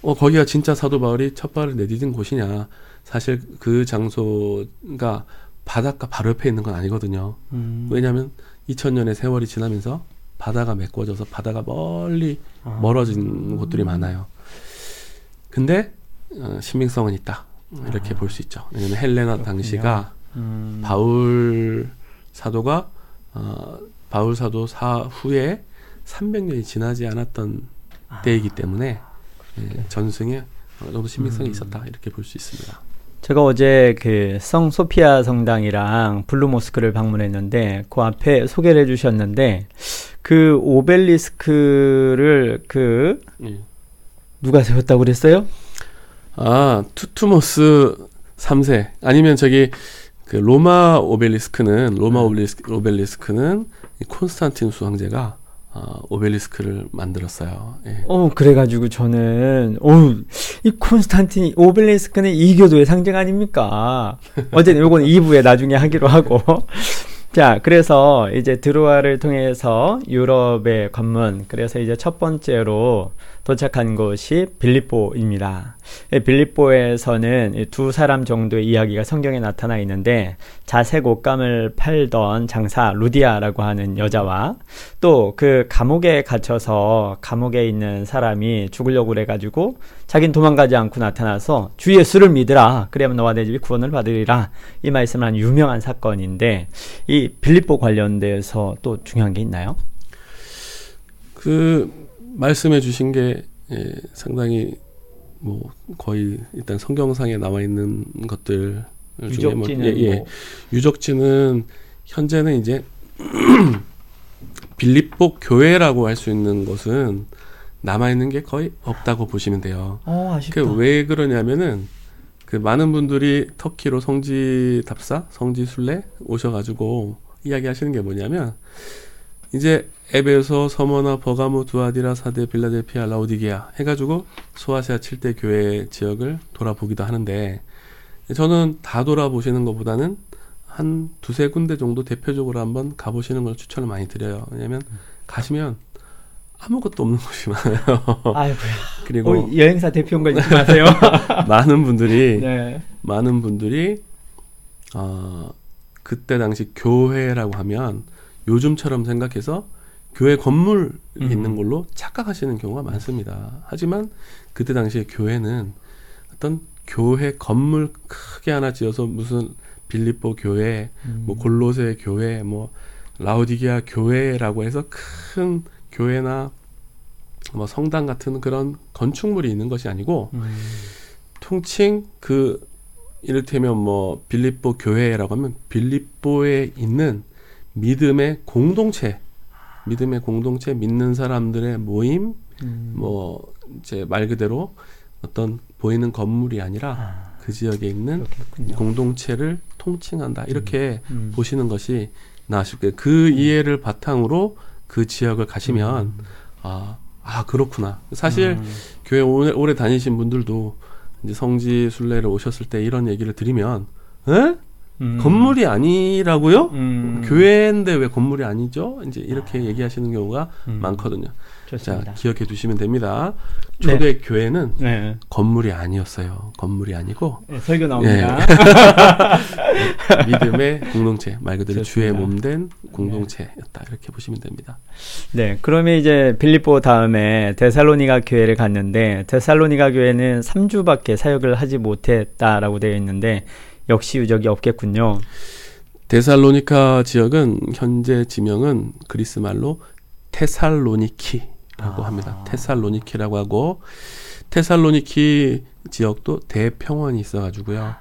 Speaker 2: 어 거기가 진짜 사도 바울이 첫 발을 내디딘 곳이냐? 사실 그 장소가 바닷가 바로 옆에 있는 건 아니거든요. 음. 왜냐하면 2000년의 세월이 지나면서 바다가 메꿔져서 바다가 멀리 아. 멀어진 곳들이 많아요. 근데 어, 신빙성은 있다. 이렇게 아. 볼수 있죠. 왜냐하면 헬레나 그렇군요. 당시가 음. 바울 사도가 어, 바울 사도 사후에 300년이 지나지 않았던 아. 때이기 때문에 예, 전승에 어느 정도 신빙성이 음. 있었다 이렇게 볼 수 있습니다.
Speaker 1: 제가 어제 그 성 소피아 성당이랑 블루 모스크를 방문했는데 그 앞에 소개를 해주셨는데 그 오벨리스크를 그 예. 누가 세웠다고 그랬어요?
Speaker 2: 아 투트모스 3세 아니면 저기 그 로마 오벨리스크는 로마 네. 오벨리스크, 오벨리스크는 콘스탄티누스 황제가 어, 오벨리스크를 만들었어요. 예.
Speaker 1: 어, 그래가지고 저는, 어, 이 콘스탄틴, 오벨리스크는 이교도의 상징 아닙니까? 어쨌든 요건 2부에 나중에 하기로 하고. 자, 그래서 이제 드로아를 통해서 유럽의 관문, 그래서 이제 첫 번째로 도착한 곳이 빌립보입니다. 빌립보에서는 두 사람 정도의 이야기가 성경에 나타나 있는데 자색 옷감을 팔던 장사 루디아라고 하는 여자와 또 그 감옥에 갇혀서 감옥에 있는 사람이 죽으려고 그래가지고 자긴 도망가지 않고 나타나서 주 예수를 믿으라 그래야만 너와 내 집이 구원을 받으리라 이 말씀은 한 유명한 사건인데 이 빌립보 관련돼서 또 중요한 게 있나요?
Speaker 2: 그 말씀해 주신 게 예, 상당히 뭐 거의 일단 성경상에 나와 있는 것들 중에 뭐, 예, 예. 뭐. 유적지는 현재는 이제 빌립보 교회라고 할 수 있는 것은 남아 있는 게 거의 없다고 보시면 돼요.
Speaker 1: 어, 아쉽다.
Speaker 2: 그왜 그러냐면은 그 많은 분들이 터키로 성지 답사, 성지 순례 오셔가지고 이야기하시는 게 뭐냐면 이제 에베소, 서머나, 버가모, 두아디라, 사데, 빌라델피아, 라우디게아 해가지고 소아시아 7대 교회 지역을 돌아보기도 하는데 저는 다 돌아보시는 것보다는 한 두세 군데 정도 대표적으로 한번 가보시는 걸 추천을 많이 드려요. 왜냐면 가시면 아무것도 없는 곳이 많아요.
Speaker 1: 아이고야.
Speaker 2: 그리고
Speaker 1: 어, 여행사 대표인 거 잊지 마세요.
Speaker 2: 많은 분들이
Speaker 1: 네.
Speaker 2: 많은 분들이 어, 그때 당시 교회라고 하면 요즘처럼 생각해서 교회 건물 음. 있는 걸로 착각하시는 경우가 많습니다. 하지만 그때 당시에 교회는 어떤 교회 건물 크게 하나 지어서 무슨 빌립보 교회, 음. 뭐 골로새 교회, 뭐 라우디게아 교회라고 해서 큰 교회나 뭐 성당 같은 그런 건축물이 있는 것이 아니고 음. 통칭 그 이를테면 뭐 빌립보 교회라고 하면 빌립보에 있는 믿음의 공동체, 믿음의 공동체, 믿는 사람들의 모임, 음. 뭐 이제 말 그대로 어떤 보이는 건물이 아니라 아, 그 지역에 있는 그렇겠군요. 공동체를 통칭한다 이렇게 음. 음. 보시는 것이 나으실 거예요. 그 음. 이해를 바탕으로 그 지역을 가시면 음. 아, 아 그렇구나. 사실 음. 교회 오래, 오래 다니신 분들도 이제 성지 순례를 오셨을 때 이런 얘기를 드리면 에? 음. 건물이 아니라고요? 음. 교회인데 왜 건물이 아니죠? 이제 이렇게 아. 얘기하시는 경우가 음. 많거든요. 좋습니다. 자, 기억해 두시면 됩니다. 초대 네. 교회는 네. 건물이 아니었어요. 건물이 아니고
Speaker 1: 네, 설교 나옵니다. 예.
Speaker 2: 믿음의 공동체 말 그대로 좋습니다. 주의 몸된 공동체였다 이렇게 보시면 됩니다.
Speaker 1: 네, 그러면 이제 빌립보 다음에 데살로니가 교회를 갔는데 데살로니가 교회는 3주밖에 사역을 하지 못했다라고 되어 있는데 역시 유적이 없겠군요.
Speaker 2: 데살로니카 지역은 현재 지명은 그리스 말로 테살로니키라고 아. 합니다. 테살로니키라고 하고 테살로니키 지역도 대평원이 있어가지고요.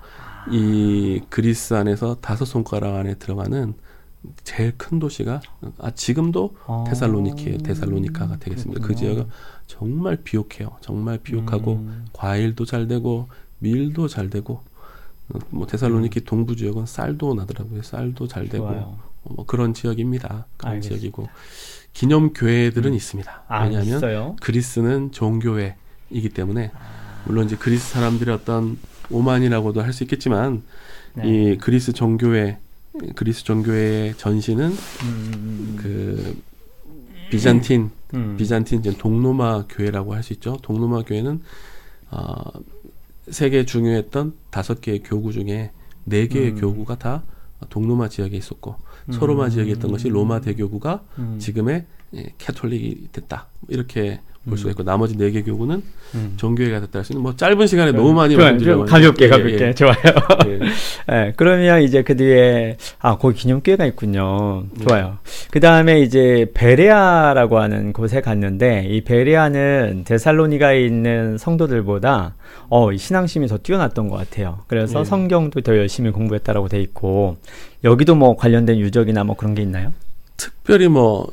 Speaker 2: 이 그리스 안에서 다섯 손가락 안에 들어가는 제일 큰 도시가 아 지금도 아. 테살로니키 데살로니카가 되겠습니다. 그 그렇구나. 그 지역은 정말 비옥해요. 정말 비옥하고 음. 과일도 잘 되고 밀도 잘 되고 뭐 데살로니키 음. 동부 지역은 쌀도 나더라고요. 쌀도 잘 되고 어, 뭐 그런 지역입니다. 그런 알겠습니다. 지역이고 기념 교회들은 음. 있습니다. 아, 왜냐하면 있어요? 그리스는 종교회이기 때문에 아. 물론 이제 그리스 사람들의 어떤 오만이라고도 할 수 있겠지만 네. 이 그리스 종교회 그리스 종교회의 전신은 음. 음, 음. 그 비잔틴 음. 비잔틴 이제 동로마 교회라고 할 수 있죠. 동로마 교회는 어, 세계 중요했던 다섯 개의 교구 중에 네 개의 음. 교구가 다 동로마 지역에 있었고 음. 서로마 지역에 있던 것이 로마 대교구가 음. 지금의 예, 캐톨릭이 됐다 이렇게 볼 수가 음. 있고 나머지 네 개 교구는 음. 종교회가 됐다 할 수 있는 뭐 짧은 시간에 네. 너무 많이
Speaker 1: 말씀드려 가볍게 예, 가볍게 예, 좋아요. 예. 네, 그러면 이제 그 뒤에 아 거기 기념교회가 있군요. 좋아요. 네. 그 다음에 이제 베레아라고 하는 곳에 갔는데 이 베레아는 데살로니가에 있는 성도들보다 어 신앙심이 더 뛰어났던 것 같아요. 그래서 네. 성경도 더 열심히 공부했다라고 돼 있고 여기도 뭐 관련된 유적이나 뭐 그런 게 있나요?
Speaker 2: 특별히 뭐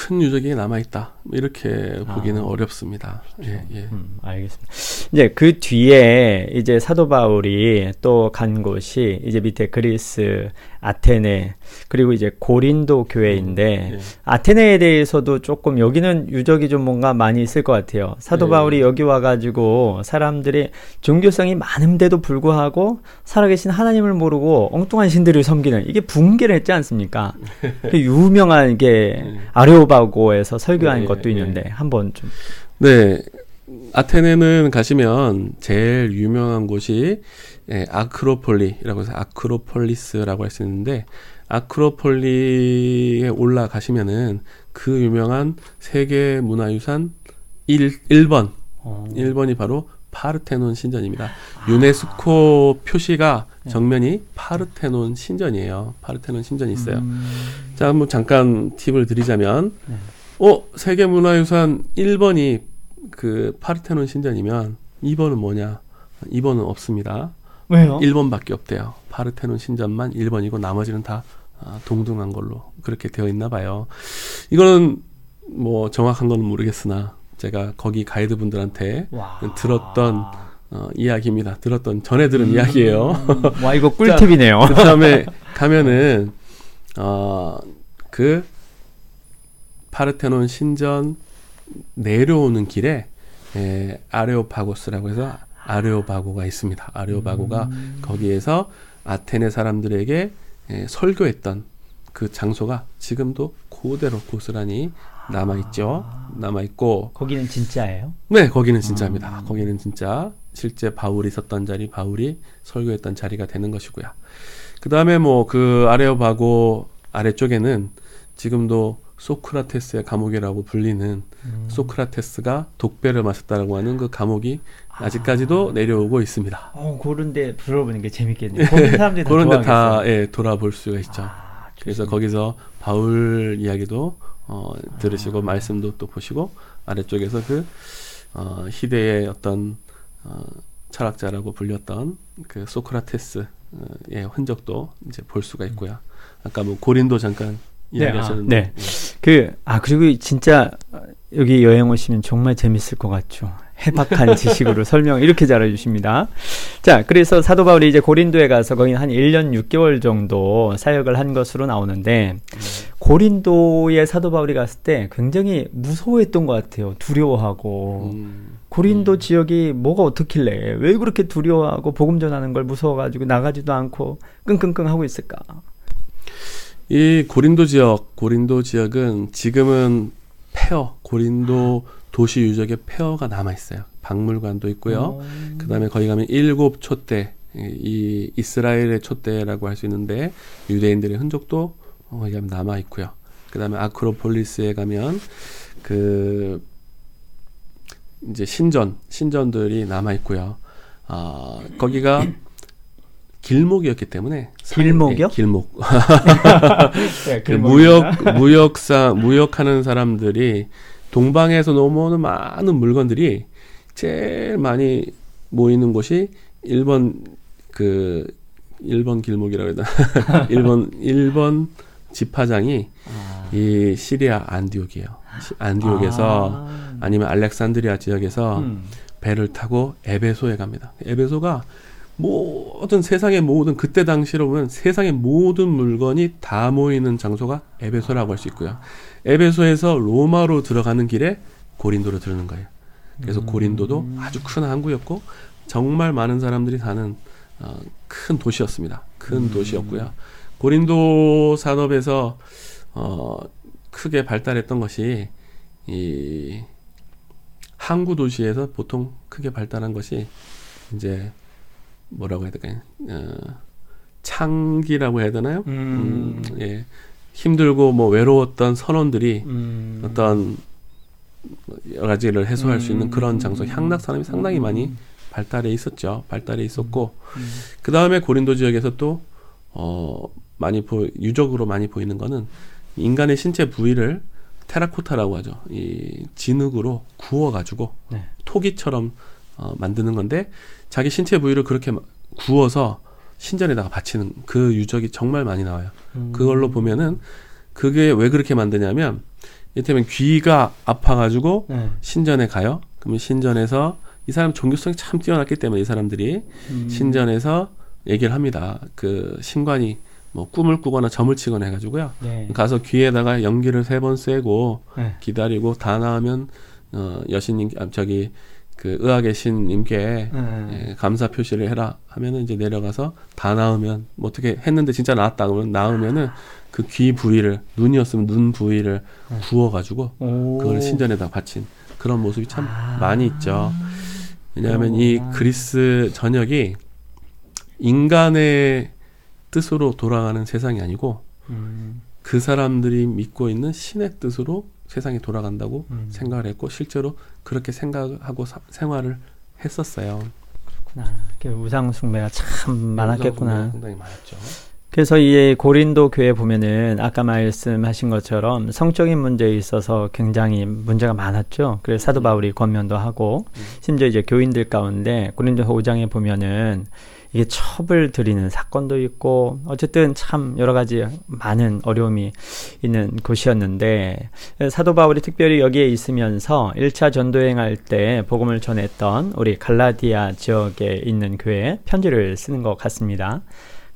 Speaker 2: 큰 유적이 남아 있다. 이렇게 보기는 아, 어렵습니다.
Speaker 1: 그렇죠. 예, 예. 음, 알겠습니다. 이제 그 뒤에 이제 사도 바울이 또 간 곳이 이제 밑에 그리스, 아테네 그리고 이제 고린도 교회인데 음, 예. 아테네에 대해서도 조금 여기는 유적이 좀 뭔가 많이 있을 것 같아요. 사도 예. 바울이 여기 와가지고 사람들이 종교성이 많은데도 불구하고 살아계신 하나님을 모르고 엉뚱한 신들을 섬기는 이게 붕괴를 했지 않습니까? 그 유명한 게 예. 아레오바고에서 설교한 예, 것도 있는데 한번 좀
Speaker 2: 네. 아테네는 가시면 제일 유명한 곳이 예, 아크로폴리라고 해서 아크로폴리스라고 할 수 있는데 아크로폴리에 올라가시면은 그 유명한 세계 문화유산 1, 1번
Speaker 1: 어.
Speaker 2: 1번이 바로 파르테논 신전입니다. 유네스코 표시가
Speaker 1: 네.
Speaker 2: 정면이 파르테논 신전이에요. 파르테논 신전이 있어요.
Speaker 1: 음.
Speaker 2: 자, 뭐 잠깐 팁을 드리자면,
Speaker 1: 네.
Speaker 2: 어 세계문화유산 1번이 그 파르테논 신전이면 2번은 뭐냐? 2번은 없습니다.
Speaker 1: 왜요?
Speaker 2: 1번밖에 없대요. 파르테논 신전만 1번이고 나머지는 다 아, 동등한 걸로 그렇게 되어 있나 봐요. 이거는 뭐 정확한 건 모르겠으나 제가 거기 가이드 분들한테
Speaker 1: 와.
Speaker 2: 들었던 어, 이야기입니다. 들었던 전에 들은
Speaker 1: 음.
Speaker 2: 이야기예요.
Speaker 1: 와 이거 꿀팁이네요.
Speaker 2: 그 다음에 가면은 어 그 파르테논 신전 내려오는 길에 에, 아레오파고스라고 해서 아레오바고가 있습니다. 아레오바고가
Speaker 1: 음.
Speaker 2: 거기에서 아테네 사람들에게 에, 설교했던 그 장소가 지금도 그대로 고스란히 남아 있죠. 남아 있고
Speaker 1: 거기는 진짜예요?
Speaker 2: 네, 거기는 진짜입니다.
Speaker 1: 음.
Speaker 2: 거기는 진짜 실제 바울이 섰던 자리, 바울이 설교했던 자리가 되는 것이고요. 그 다음에 뭐 그 아레오바고 아래쪽에는 지금도 소크라테스의 감옥이라고 불리는
Speaker 1: 음.
Speaker 2: 소크라테스가 독배를 마셨다라고 하는 그 감옥이 아직까지도 내려오고 있습니다.
Speaker 1: 어 그런데 들어보는 게 재밌겠네요. 사람들이 다
Speaker 2: 그런데 다. 예, 돌아볼 수가 있죠.
Speaker 1: 아,
Speaker 2: 그래서. 거기서 바울 이야기도 어, 들으시고 말씀도 또 보시고 아래쪽에서 그 어, 희대의 어떤 어, 철학자라고 불렸던 그 소크라테스의 흔적도 이제 볼 수가 있고요. 아까 뭐 고린도 잠깐
Speaker 1: 네,
Speaker 2: 이야기하셨는데
Speaker 1: 아, 네. 그, 아, 그리고 진짜 여기 여행 오시면 정말 재밌을 것 같죠. 해박한 지식으로 설명 이렇게 잘해 주십니다. 자, 그래서 사도 바울이 이제 고린도에 가서 거기 한 1년 6개월 정도 사역을 한 것으로 나오는데, 고린도에 사도 바울이 갔을 때 굉장히 무서워했던 것 같아요. 두려워하고.
Speaker 2: 음,
Speaker 1: 고린도
Speaker 2: 음.
Speaker 1: 지역이 뭐가 어떻길래 왜 그렇게 두려워하고 복음 전하는 걸 무서워가지고 나가지도 않고 끙끙끙 하고 있을까?
Speaker 2: 이 고린도 지역, 고린도 지역은 지금은 폐허, 고린도 도시 유적의 폐허가 남아 있어요. 박물관도 있고요.
Speaker 1: 음.
Speaker 2: 그다음에 거기 가면 일곱 촛대, 이- 이 이스라엘의 촛대라고 할 수 있는데 유대인들의 흔적도 어, 거기 가면 남아 있고요. 그다음에 아크로폴리스에 가면 그 이제 신전, 신전들이 남아 있고요. 아 거기가 길목이었기 때문에 상-
Speaker 1: 길목이요?
Speaker 2: 예, 길목.
Speaker 1: 네,
Speaker 2: 그 무역 무역상 무역하는 사람들이 동방에서 넘어오는 많은 물건들이 제일 많이 모이는 곳이 일본 그 일본 길목이라고 해야 되나 일본 일본 집화장이
Speaker 1: 아.
Speaker 2: 이 시리아 안디옥이에요. 시- 안디옥에서
Speaker 1: 아.
Speaker 2: 아니면 알렉산드리아 지역에서
Speaker 1: 음.
Speaker 2: 배를 타고 에베소에 갑니다. 에베소가 모든 세상의 모든 그때 당시로 보면 세상의 모든 물건이 다 모이는 장소가 에베소라고 할 수 있고요. 에베소에서 로마로 들어가는 길에 고린도로 들어는 거예요. 그래서
Speaker 1: 음.
Speaker 2: 고린도도 아주 큰 항구였고 정말 많은 사람들이 사는 어, 큰 도시였습니다. 큰
Speaker 1: 음.
Speaker 2: 도시였고요. 고린도 산업에서 어, 크게 발달했던 것이 이 항구 도시에서 보통 크게 발달한 것이 이제 뭐라고 해야 될까요? 어, 창기라고 해야 되나요?
Speaker 1: 음.
Speaker 2: 음, 예. 힘들고 뭐 외로웠던 선원들이
Speaker 1: 음.
Speaker 2: 어떤 여러 가지를 해소할 수 있는
Speaker 1: 음.
Speaker 2: 그런 장소 향락 산업이 상당히 많이
Speaker 1: 음.
Speaker 2: 발달해 있었죠. 발달해 있었고
Speaker 1: 음.
Speaker 2: 그 다음에 고린도 지역에서 또 어, 많이 보 유적으로 많이 보이는 거는 인간의 신체 부위를 테라코타라고 하죠. 이 진흙으로 구워가지고
Speaker 1: 네.
Speaker 2: 토기처럼 어, 만드는 건데 자기 신체 부위를 그렇게 마- 구워서 신전에다가 바치는 그 유적이 정말 많이 나와요.
Speaker 1: 음.
Speaker 2: 그걸로 보면은 그게 왜 그렇게 만드냐면 이를테면 귀가 아파가지고
Speaker 1: 네.
Speaker 2: 신전에 가요. 그러면 신전에서 이 사람 종교성이 참 뛰어났기 때문에 이 사람들이
Speaker 1: 음.
Speaker 2: 신전에서 얘기를 합니다. 그 신관이 뭐 꿈을 꾸거나 점을 치거나 해가지고요.
Speaker 1: 네.
Speaker 2: 가서 귀에다가 연기를 세 번 쐬고
Speaker 1: 네.
Speaker 2: 기다리고 다 나오면 어 여신님 아, 저기 그 의학의 신님께
Speaker 1: 네.
Speaker 2: 예, 감사 표시를 해라 하면은 이제 내려가서 다 나으면 뭐 어떻게 했는데 진짜 나았다 그러면 나으면은 그 귀 부위를 눈이었으면 눈 부위를
Speaker 1: 네.
Speaker 2: 구워가지고
Speaker 1: 오.
Speaker 2: 그걸 신전에다 바친 그런 모습이 참
Speaker 1: 아.
Speaker 2: 많이 있죠. 왜냐하면 이
Speaker 1: 그렇구나.
Speaker 2: 그리스 전역이 인간의 뜻으로 돌아가는 세상이 아니고
Speaker 1: 음,
Speaker 2: 그 사람들이 믿고 있는 신의 뜻으로 세상이 돌아간다고
Speaker 1: 음.
Speaker 2: 생각을 했고 실제로 그렇게 생각하고 사- 생활을 했었어요.
Speaker 1: 그렇구나. 그 우상 숭배가 참 많았겠구나.
Speaker 2: 상당히 많았죠.
Speaker 1: 그래서 이 고린도 교회 보면은 아까 말씀하신 것처럼 성적인 문제에 있어서 굉장히 문제가 많았죠. 그래서 사도 바울이 권면도 하고
Speaker 2: 음.
Speaker 1: 심지어 이제 교인들 가운데 고린도 5장에 보면은 이게 첩을 들이는 사건도 있고 어쨌든 참 여러 가지 많은 어려움이 있는 곳이었는데 사도 바울이 특별히 여기에 있으면서 1차 전도행할 때 복음을 전했던 우리 갈라디아 지역에 있는 교회에 편지를 쓰는 것 같습니다.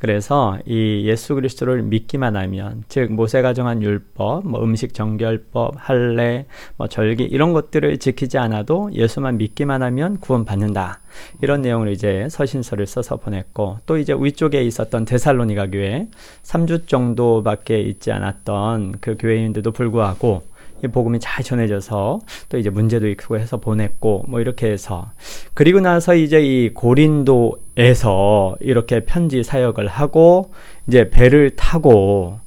Speaker 1: 그래서 이 예수 그리스도를 믿기만 하면 즉 모세가 정한 율법, 뭐 음식 정결법, 할례, 뭐 절기 이런 것들을 지키지 않아도 예수만 믿기만 하면 구원받는다. 이런 내용으로 이제 서신서를 써서 보냈고 또 이제 위쪽에 있었던 데살로니가 교회 3주 정도밖에 있지 않았던 그 교회인데도 불구하고 이 복음이 잘 전해져서 또 이제 문제도 있고 해서 보냈고 뭐 이렇게 해서 그리고 나서 이제 이 고린도에서 이렇게 편지 사역을 하고 이제 배를 타고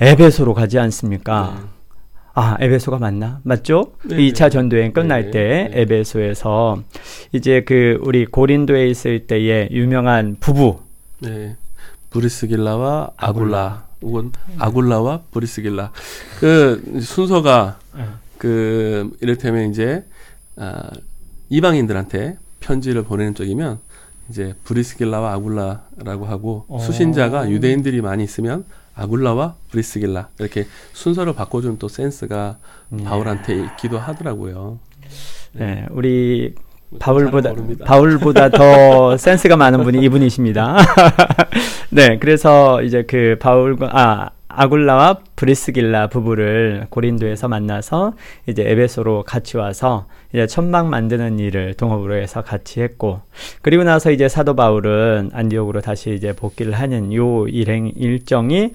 Speaker 1: 에베소로 가지 않습니까?
Speaker 2: 네.
Speaker 1: 아, 에베소가 맞나? 맞죠?
Speaker 2: 네,
Speaker 1: 2차
Speaker 2: 네.
Speaker 1: 전도행 끝날
Speaker 2: 네,
Speaker 1: 때
Speaker 2: 네.
Speaker 1: 에베소에서 이제 그 우리 고린도에 있을 때의 유명한 부부
Speaker 2: 네. 브리스길라와 아굴라 혹은 아굴라와 브리스길라 그 순서가 그 이를테면 이제 아, 이방인들한테 편지를 보내는 쪽이면 이제 브리스길라와 아굴라라고 하고
Speaker 1: 어.
Speaker 2: 수신자가 유대인들이 많이 있으면 아굴라와 브리스길라 이렇게 순서를 바꿔주는 또 센스가
Speaker 1: 네.
Speaker 2: 바울한테 있기도 하더라고요.
Speaker 1: 네, 우리
Speaker 2: 잘
Speaker 1: 바울보다. 바울보다 더 센스가 많은 분이 이분이십니다. 네, 그래서 이제 그 바울과 아 아굴라와 브리스길라 부부를 고린도에서 만나서 이제 에베소로 같이 와서 이제 천막 만드는 일을 동업으로 해서 같이 했고 그리고 나서 이제 사도 바울은 안디옥으로 다시 이제 복귀를 하는 요 일행 일정이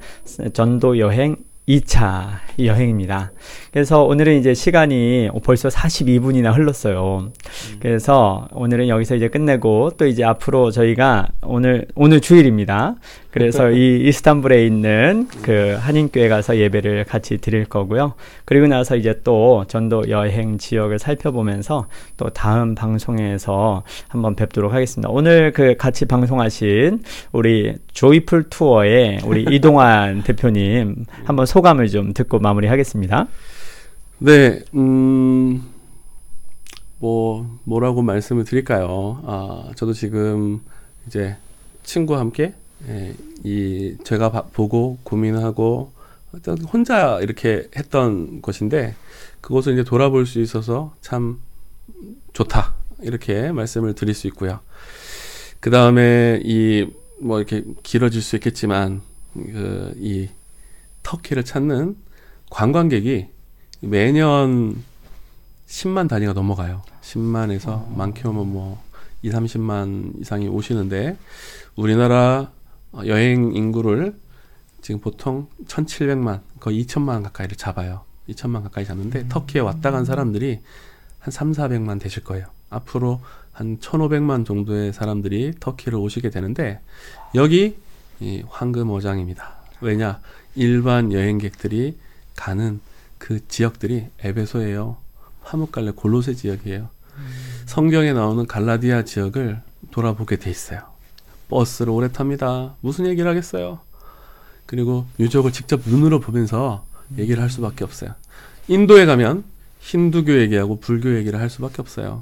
Speaker 1: 전도 여행 2차 여행입니다. 그래서 오늘은 이제 시간이 벌써 42분이나 흘렀어요. 그래서 오늘은 여기서 이제 끝내고 또 이제 앞으로 저희가 오늘 오늘 주일입니다. 그래서 이 이스탄불에 있는 그 한인교회 가서 예배를 같이 드릴 거고요. 그리고 나서 이제 또 전도 여행 지역을 살펴보면서 또 다음 방송에서 한번 뵙도록 하겠습니다. 오늘 그 같이 방송하신 우리 조이풀 투어의 우리 이동환 대표님 한번 소감을 좀 듣고 마무리하겠습니다.
Speaker 2: 네, 음, 뭐, 뭐라고 말씀을 드릴까요? 아, 저도 지금 이제 친구와 함께, 예, 이, 제가 바- 보고 고민하고, 혼자 이렇게 했던 것인데, 그것을 이제 돌아볼 수 있어서 참 좋다. 이렇게 말씀을 드릴 수 있고요. 그 다음에 이, 뭐 이렇게 길어질 수 있겠지만, 그, 이, 터키를 찾는 관광객이 매년 10만 단위가 넘어가요. 10만에서 많게 오면 뭐 2, 30만 이상이 오시는데 우리나라 어, 여행 인구를 지금 보통 1,700만 거의 2천만 가까이를 잡아요. 2천만 가까이 잡는데 터키에 왔다 간 사람들이 한 3, 400만 되실 거예요. 앞으로 한 1,500만 정도의 사람들이 터키를 오시게 되는데 여기 이 황금 어장입니다. 왜냐? 일반 여행객들이 가는 그 지역들이 에베소예요. 화목갈래 골로새 지역이에요. 성경에 나오는 갈라디아 지역을 돌아보게 돼 있어요. 버스를 오래 탑니다. 무슨 얘기를 하겠어요? 그리고 유적을 직접 눈으로 보면서 얘기를 할 수밖에 없어요. 인도에 가면 힌두교 얘기하고 불교 얘기를 할 수밖에 없어요.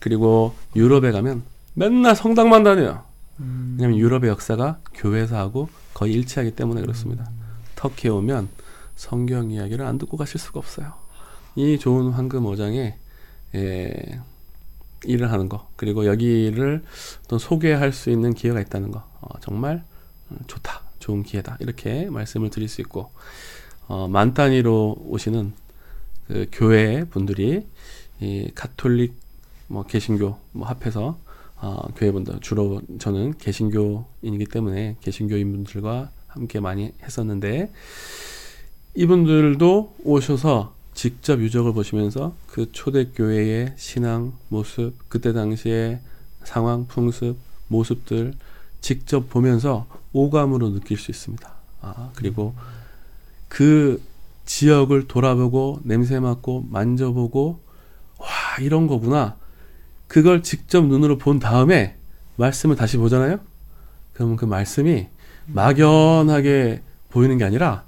Speaker 2: 그리고 유럽에 가면 맨날 성당만 다녀요. 왜냐면 유럽의 역사가 교회사하고 거의 일치하기 때문에 그렇습니다. 터키에 오면 성경 이야기를 안 듣고 가실 수가 없어요. 이 좋은 황금 어장에 예, 일을 하는 거 그리고 여기를 또 소개할 수 있는 기회가 있다는 거 어, 정말 음, 좋다 좋은 기회다 이렇게 말씀을 드릴 수 있고 어, 만 단위로 오시는 그 교회 분들이 이 가톨릭 뭐 개신교 뭐 합해서 어, 교회분들 주로 저는 개신교인이기 때문에 개신교인 분들과 함께 많이 했었는데 이분들도 오셔서 직접 유적을 보시면서 그 초대교회의 신앙 모습, 그때 당시의 상황, 풍습, 모습들 직접 보면서 오감으로 느낄 수 있습니다. 아, 그리고 그 지역을 돌아보고 냄새 맡고 만져보고 와 이런 거구나. 그걸 직접 눈으로 본 다음에 말씀을 다시 보잖아요. 그러면 그 말씀이 막연하게 보이는 게 아니라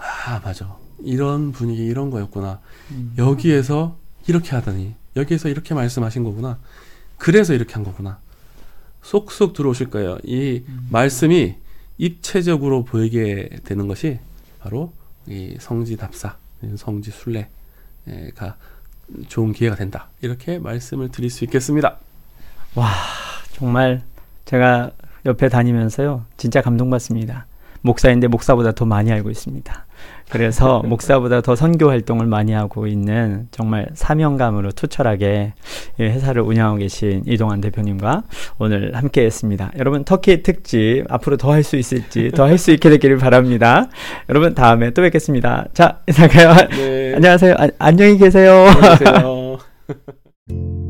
Speaker 2: 아 맞아 이런 분위기 이런 거였구나.
Speaker 1: 음.
Speaker 2: 여기에서 이렇게 하더니 여기에서 이렇게 말씀하신 거구나. 그래서 이렇게 한 거구나. 쏙쏙 들어오실 거예요. 이
Speaker 1: 음.
Speaker 2: 말씀이 입체적으로 보이게 되는 것이 바로 이 성지 답사, 성지 순례가 좋은 기회가 된다. 이렇게 말씀을 드릴 수 있겠습니다.
Speaker 1: 와, 정말 제가 옆에 다니면서요. 진짜 감동받습니다. 목사인데 목사보다 더 많이 알고 있습니다. 그래서 목사보다 더 선교 활동을 많이 하고 있는 정말 사명감으로 투철하게 회사를 운영하고 계신 이동환 대표님과 오늘 함께 했습니다. 여러분, 터키 특집 앞으로 더 할 수 있을지 더 할 수 있게 되기를 바랍니다. 여러분, 다음에 또 뵙겠습니다. 자, 인사가요.
Speaker 2: 네.
Speaker 1: 안녕하세요. 아, 안녕히 계세요.
Speaker 2: 안녕히 계세요.